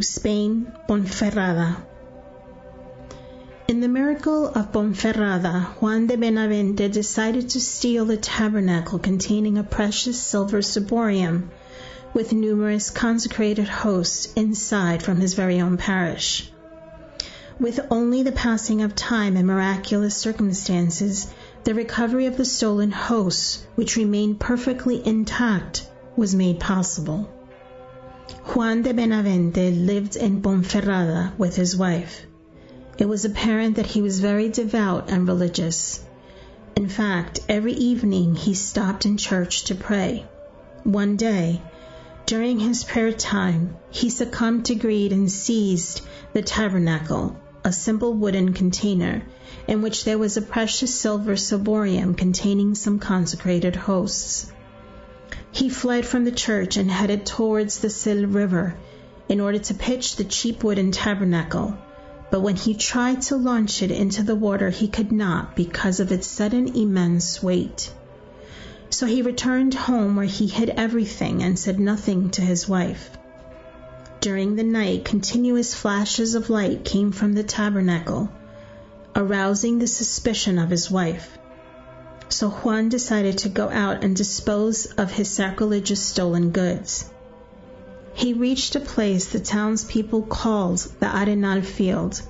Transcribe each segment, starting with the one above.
Spain, Ponferrada. In the miracle of Ponferrada, Juan de Benavente decided to steal the tabernacle containing a precious silver ciborium with numerous consecrated hosts inside from his very own parish. With only the passing of time and miraculous circumstances, the recovery of the stolen hosts, which remained perfectly intact, was made possible. Juan de Benavente lived in Ponferrada with his wife. It was apparent that he was very devout and religious. In fact, every evening he stopped in church to pray. One day, during his prayer time, he succumbed to greed and seized the tabernacle, a simple wooden container, in which there was a precious silver ciborium containing some consecrated hosts. He fled from the church and headed towards the Sil River in order to pitch the cheap wooden tabernacle, but when he tried to launch it into the water he could not because of its sudden immense weight. So he returned home where he hid everything and said nothing to his wife. During the night, continuous flashes of light came from the tabernacle, arousing the suspicion of his wife so Juan decided to go out and dispose of his sacrilegious stolen goods. He reached a place the townspeople called the Arenal Field,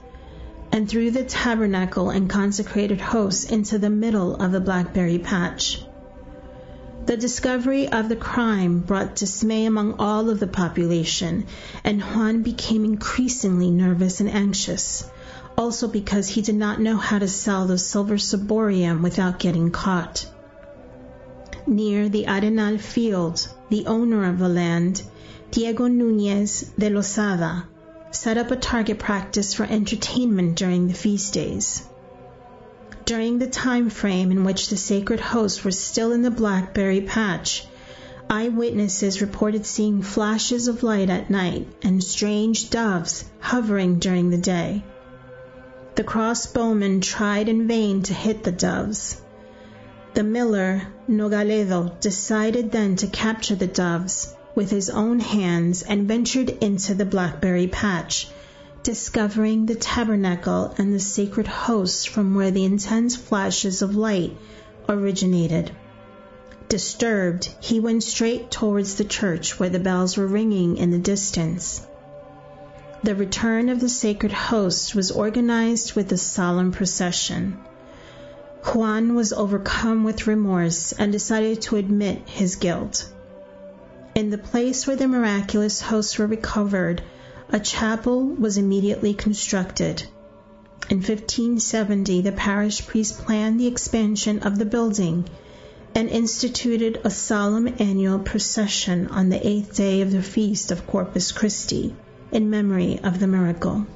and threw the tabernacle and consecrated hosts into the middle of the blackberry patch. The discovery of the crime brought dismay among all of the population, and Juan became increasingly nervous and anxious also because he did not know how to sell the silver ciborium without getting caught. Near the Arenal field, the owner of the land, Diego Nunez de Losada, set up a target practice for entertainment during the feast days. During the time frame in which the sacred hosts were still in the blackberry patch, eyewitnesses reported seeing flashes of light at night and strange doves hovering during the day. The crossbowmen tried in vain to hit the doves. The miller, Nogaledo, decided then to capture the doves with his own hands and ventured into the blackberry patch, discovering the tabernacle and the sacred hosts from where the intense flashes of light originated. Disturbed, he went straight towards the church where the bells were ringing in the distance. The return of the sacred host was organized with a solemn procession. Juan was overcome with remorse and decided to admit his guilt. In the place where the miraculous hosts were recovered, a chapel was immediately constructed. In 1570, the parish priest planned the expansion of the building and instituted a solemn annual procession on the eighth day of the feast of Corpus Christi in memory of the miracle.